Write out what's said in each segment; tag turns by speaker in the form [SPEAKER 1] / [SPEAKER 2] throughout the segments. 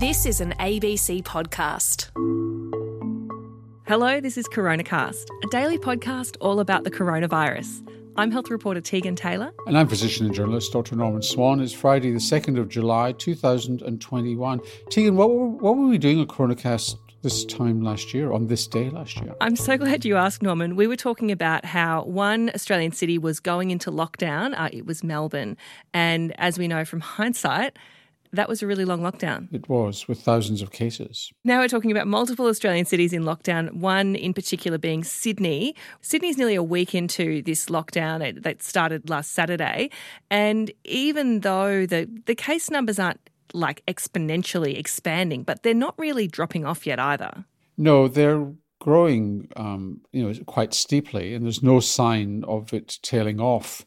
[SPEAKER 1] This is an ABC podcast.
[SPEAKER 2] Hello, this is CoronaCast, a daily podcast all about the coronavirus. I'm health reporter Tegan Taylor.
[SPEAKER 3] And I'm physician and journalist Dr. Norman Swan. It's Friday, the 2nd of July, 2021. Tegan, what were, what were we doing at CoronaCast this time last year, on this day last year?
[SPEAKER 2] I'm so glad you asked, Norman. We were talking about how one Australian city was going into lockdown. Uh, it was Melbourne. And as we know from hindsight, that was a really long lockdown.
[SPEAKER 3] It was, with thousands of cases.
[SPEAKER 2] Now we're talking about multiple Australian cities in lockdown, one in particular being Sydney. Sydney's nearly a week into this lockdown that started last Saturday. And even though the, the case numbers aren't like exponentially expanding, but they're not really dropping off yet either.
[SPEAKER 3] No, they're growing, um, you know, quite steeply, and there's no sign of it tailing off.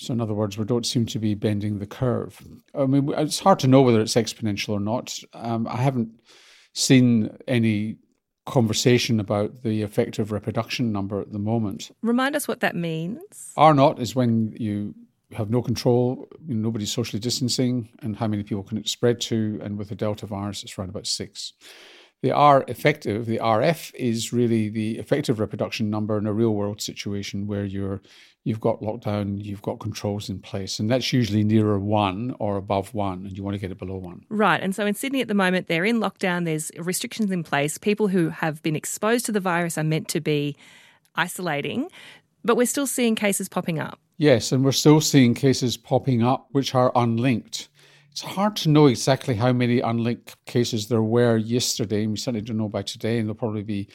[SPEAKER 3] So, in other words, we don't seem to be bending the curve. I mean, it's hard to know whether it's exponential or not. Um, I haven't seen any conversation about the effective reproduction number at the moment.
[SPEAKER 2] Remind us what that means.
[SPEAKER 3] R naught is when you have no control, you know, nobody's socially distancing, and how many people can it spread to. And with the Delta virus, it's around about six. The R effective, the RF, is really the effective reproduction number in a real world situation where you're you've got lockdown, you've got controls in place, and that's usually nearer one or above one, and you want to get it below one.
[SPEAKER 2] Right. And so in Sydney at the moment, they're in lockdown. There's restrictions in place. People who have been exposed to the virus are meant to be isolating, but we're still seeing cases popping up.
[SPEAKER 3] Yes, and we're still seeing cases popping up which are unlinked. It's hard to know exactly how many unlinked cases there were yesterday, and we certainly don't know by today, and there'll probably be,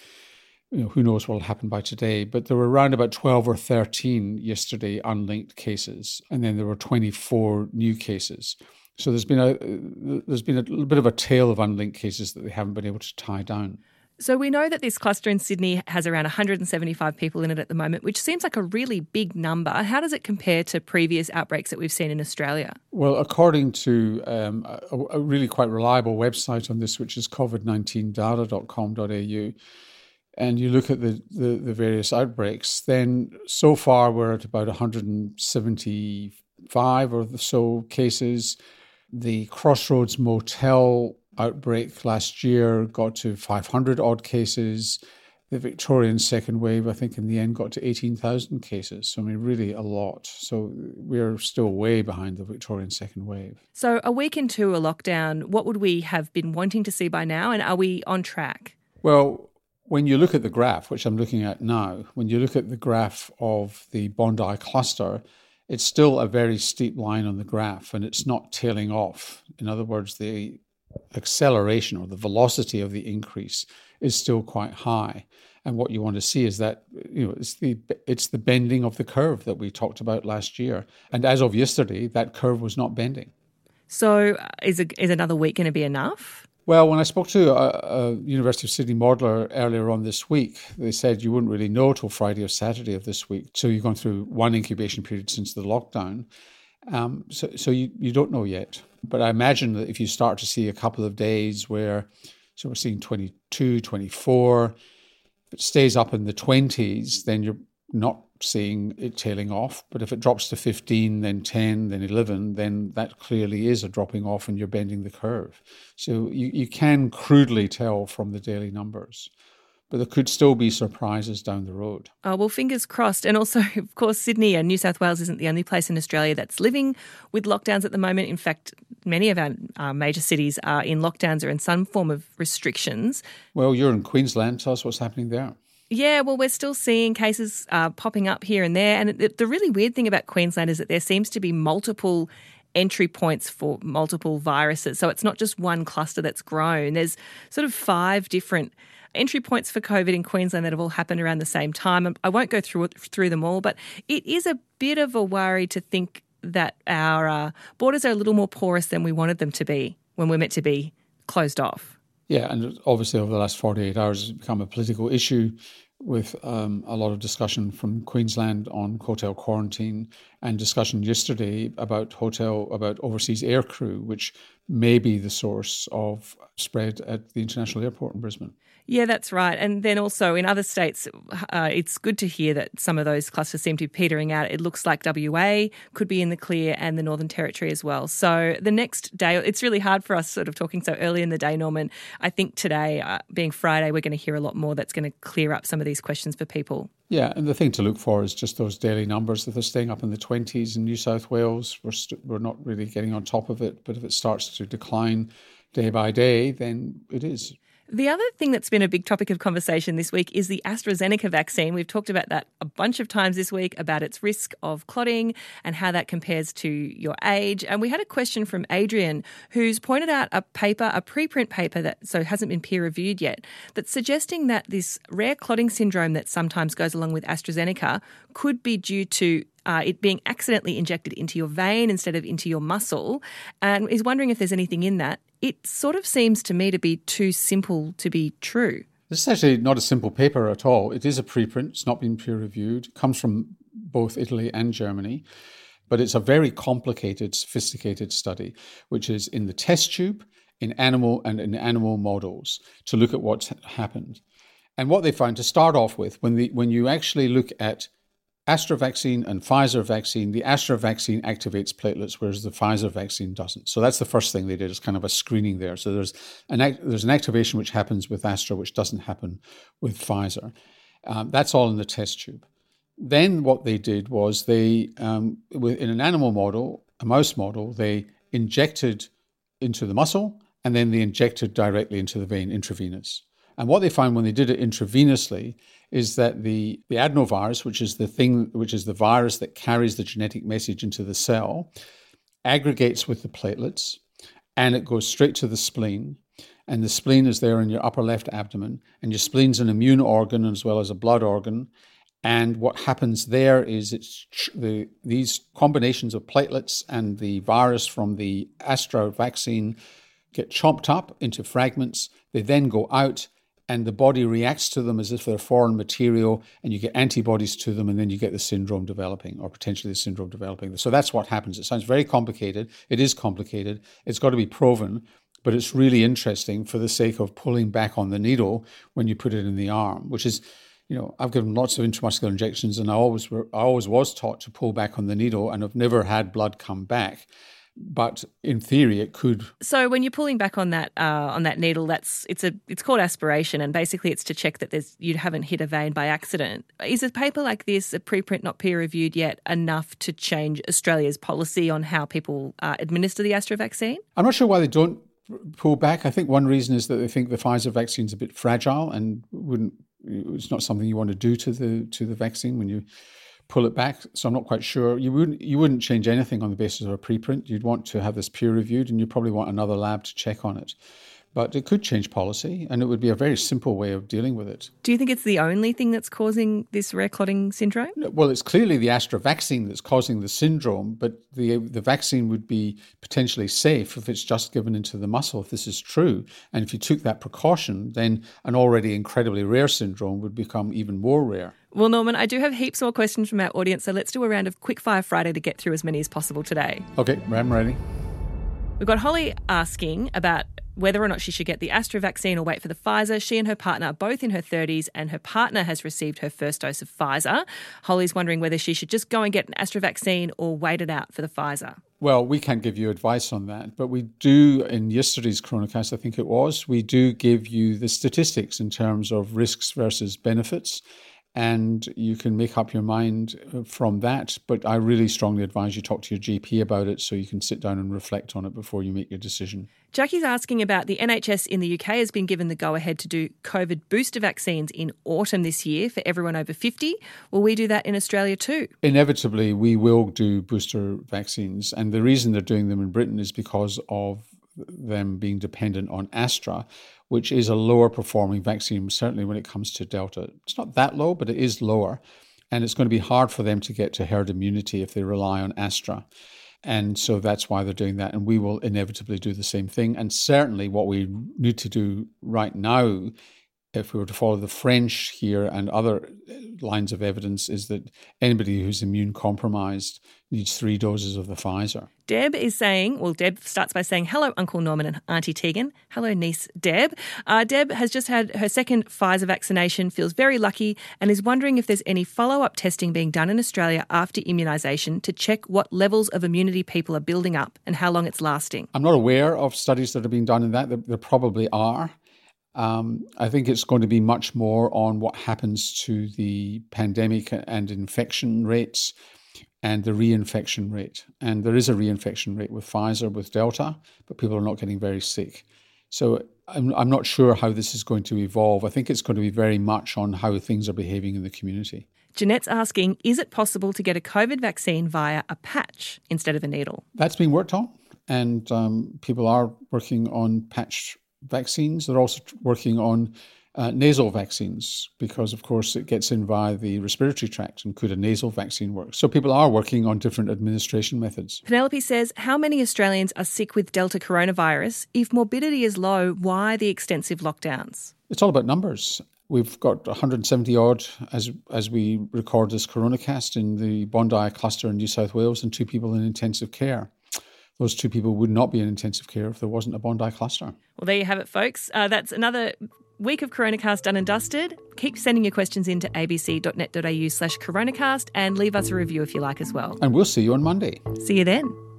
[SPEAKER 3] you know, who knows what will happen by today. But there were around about 12 or 13 yesterday unlinked cases, and then there were 24 new cases. So there's been a uh, there's been a little bit of a tail of unlinked cases that they haven't been able to tie down.
[SPEAKER 2] So we know that this cluster in Sydney has around 175 people in it at the moment, which seems like a really big number. How does it compare to previous outbreaks that we've seen in Australia?
[SPEAKER 3] Well, according to um, a, a, really quite reliable website on this, which is covid19data.com.au, and you look at the, the, the various outbreaks, then so far we're at about 175 or so cases. The Crossroads Hotel outbreak last year got to 500 odd cases. The Victorian second wave, I think, in the end got to 18,000 cases. So, I mean, really a lot. So, we're still way behind the Victorian second wave.
[SPEAKER 2] So, a week into a lockdown, what would we have been wanting to see by now? And are we on track?
[SPEAKER 3] Well, when you look at the graph, which I'm looking at now, when you look at the graph of the Bondi cluster, it's still a very steep line on the graph and it's not tailing off. In other words, the acceleration or the velocity of the increase is still quite high. And what you want to see is that you know it's the it's the bending of the curve that we talked about last year. And as of yesterday, that curve was not bending.
[SPEAKER 2] So is a, is another week going to be enough?
[SPEAKER 3] Well, when I spoke to a, a, University of Sydney modeler earlier on this week, they said you wouldn't really know till Friday or Saturday of this week. So you've gone through one incubation period since the lockdown. Um, so, so you, you don't know yet. But I imagine that if you start to see a couple of days where, so we're seeing 22, 24, if it stays up in the 20s, then you're not seeing it tailing off. But if it drops to 15, then 10, then 11, then that clearly is a dropping off and you're bending the curve. So you, you can crudely tell from the daily numbers but there could still be surprises down the road.
[SPEAKER 2] Oh, well, fingers crossed. And also, of course, Sydney and New South Wales isn't the only place in Australia that's living with lockdowns at the moment. In fact, many of our uh, major cities are in lockdowns or in some form of restrictions.
[SPEAKER 3] Well, you're in Queensland. Tell us what's happening there.
[SPEAKER 2] Yeah, well, we're still seeing cases uh, popping up here and there. And the really weird thing about Queensland is that there seems to be multiple entry points for multiple viruses. So it's not just one cluster that's grown. There's sort of five different entry points for COVID in Queensland that have all happened around the same time. I won't go through through them all, but it is a bit of a worry to think that our uh, borders are a little more porous than we wanted them to be when we're meant to be closed off.
[SPEAKER 3] Yeah, and obviously over the last 48 hours, it's become a political issue with um, a lot of discussion from Queensland on hotel quarantine and discussion yesterday about hotel about overseas air crew, which may be the source of spread at the international airport in Brisbane.
[SPEAKER 2] Yeah, that's right. And then also in other states, uh, it's good to hear that some of those clusters seem to be petering out. It looks like WA could be in the clear and the Northern Territory as well. So the next day, it's really hard for us sort of talking so early in the day, Norman. I think today, uh, being Friday, we're going to hear a lot more that's going to clear up some of these questions for people.
[SPEAKER 3] Yeah, and the thing to look for is just those daily numbers. If they're staying up in the 20s in New South Wales, we're, we st- we're not really getting on top of it. But if it starts to decline day by day, then it is
[SPEAKER 2] the other thing that's been a big topic of conversation this week is the AstraZeneca vaccine. We've talked about that a bunch of times this week about its risk of clotting and how that compares to your age. And we had a question from Adrian who's pointed out a paper, a preprint paper that so hasn't been peer reviewed yet, that's suggesting that this rare clotting syndrome that sometimes goes along with AstraZeneca could be due to uh, it being accidentally injected into your vein instead of into your muscle, and is wondering if there's anything in that. It sort of seems to me to be too simple to be true.
[SPEAKER 3] This is actually not a simple paper at all. It is a preprint, it's not been peer reviewed, it comes from both Italy and Germany. But it's a very complicated, sophisticated study, which is in the test tube, in animal and in animal models to look at what's happened. And what they found to start off with, when the when you actually look at Astra vaccine and Pfizer vaccine, the Astra vaccine activates platelets, whereas the Pfizer vaccine doesn't. So that's the first thing they did, is kind of a screening there. So there's an there's an activation which happens with Astra, which doesn't happen with Pfizer. Um, that's all in the test tube. Then what they did was they, um, in an animal model, a mouse model, they injected into the muscle and then they injected directly into the vein intravenous. And what they found when they did it intravenously is that the, the adenovirus, which is the thing, which is the virus that carries the genetic message into the cell, aggregates with the platelets and it goes straight to the spleen. And the spleen is there in your upper left abdomen. And your spleen's an immune organ as well as a blood organ. And what happens there is it's the, these combinations of platelets and the virus from the Astra vaccine get chopped up into fragments. They then go out and the body reacts to them as if they're foreign material, and you get antibodies to them, and then you get the syndrome developing, or potentially the syndrome developing. So that's what happens. It sounds very complicated. It is complicated. It's got to be proven, but it's really interesting for the sake of pulling back on the needle when you put it in the arm, which is. You know, I've given lots of intramuscular injections, and I always were, I always was taught to pull back on the needle, and I've never had blood come back but in theory it could.
[SPEAKER 2] So when you're pulling back on that uh, on that needle that's it's a it's called aspiration and basically it's to check that there's you haven't hit a vein by accident. Is a paper like this a preprint not peer reviewed yet enough to change australia's policy on how people uh, administer the astra vaccine?
[SPEAKER 3] I'm not sure why they don't pull back. I think one reason is that they think the pfizer vaccine is a bit fragile and wouldn't it's not something you want to do to the to the vaccine when you pull it back. So I'm not quite sure. You wouldn't you wouldn't change anything on the basis of a preprint. You'd want to have this peer reviewed, and you'd probably want another lab to check on it. But it could change policy, and it would be a very simple way of dealing with it.
[SPEAKER 2] Do you think it's the only thing that's causing this rare clotting syndrome?
[SPEAKER 3] Well, it's clearly the Astra vaccine that's causing the syndrome, but the the vaccine would be potentially safe if it's just given into the muscle. If this is true, and if you took that precaution, then an already incredibly rare syndrome would become even more rare.
[SPEAKER 2] Well, Norman, I do have heaps more questions from our audience, so let's do a round of quick fire Friday to get through as many as possible today.
[SPEAKER 3] Okay, I'm ready.
[SPEAKER 2] We've got Holly asking about whether or not she should get the Astra vaccine or wait for the Pfizer. She and her partner are both in her 30s, and her partner has received her first dose of Pfizer. Holly's wondering whether she should just go and get an Astra vaccine or wait it out for the Pfizer.
[SPEAKER 3] Well, we can't give you advice on that, but we do, in yesterday's Coronacast, I think it was, we do give you the statistics in terms of risks versus benefits and you can make up your mind uh, from that. But I really strongly advise you talk to your GP about it so you can sit down and reflect on it before you make your decision.
[SPEAKER 2] Jackie's asking about the NHS in the UK has been given the go ahead to do COVID booster vaccines in autumn this year for everyone over 50. Will we do that in Australia too?
[SPEAKER 3] Inevitably, we will do booster vaccines. And the reason they're doing them in Britain is because of them being dependent on Astra, which is a lower performing vaccine, certainly when it comes to Delta. It's not that low, but it is lower. And it's going to be hard for them to get to herd immunity if they rely on Astra. And so that's why they're doing that. And we will inevitably do the same thing. And certainly what we need to do right now if we were to follow the French here and other lines of evidence, is that anybody who's immune compromised needs three doses of the Pfizer.
[SPEAKER 2] Deb is saying, well, Deb starts by saying, hello, Uncle Norman and Auntie Tegan. Hello, niece Deb. Uh, Deb has just had her second Pfizer vaccination, feels very lucky, and is wondering if there's any follow up testing being done in Australia after immunisation to check what levels of immunity people are building up and how long it's lasting.
[SPEAKER 3] I'm not aware of studies that are being done in that. There, there probably are. Um, I think it's going to be much more on what happens to the pandemic and infection rates and the reinfection rate. And there is a reinfection rate with Pfizer, with Delta, but people are not getting very sick. So I'm, I'm not sure how this is going to evolve. I think it's going to be very much on how things are behaving in the community.
[SPEAKER 2] Jeanette's asking Is it possible to get a COVID vaccine via a patch instead of a needle?
[SPEAKER 3] That's being worked on, and um, people are working on patch vaccines. They're also working on uh, nasal vaccines because, of course, it gets in via the respiratory tract. And could a nasal vaccine work? So people are working on different administration methods.
[SPEAKER 2] Penelope says, How many Australians are sick with Delta coronavirus? If morbidity is low, why the extensive lockdowns?
[SPEAKER 3] It's all about numbers. We've got 170 odd as as we record this coronacast in the Bondi cluster in New South Wales, and two people in intensive care those two people would not be in intensive care if there wasn't a Bondi cluster.
[SPEAKER 2] Well, there you have it, folks. Uh, that's another week of Coronacast done and dusted. Keep sending your questions in to abc.net.au slash coronacast and leave us a review if you like as well.
[SPEAKER 3] And we'll see you on Monday.
[SPEAKER 2] See you then.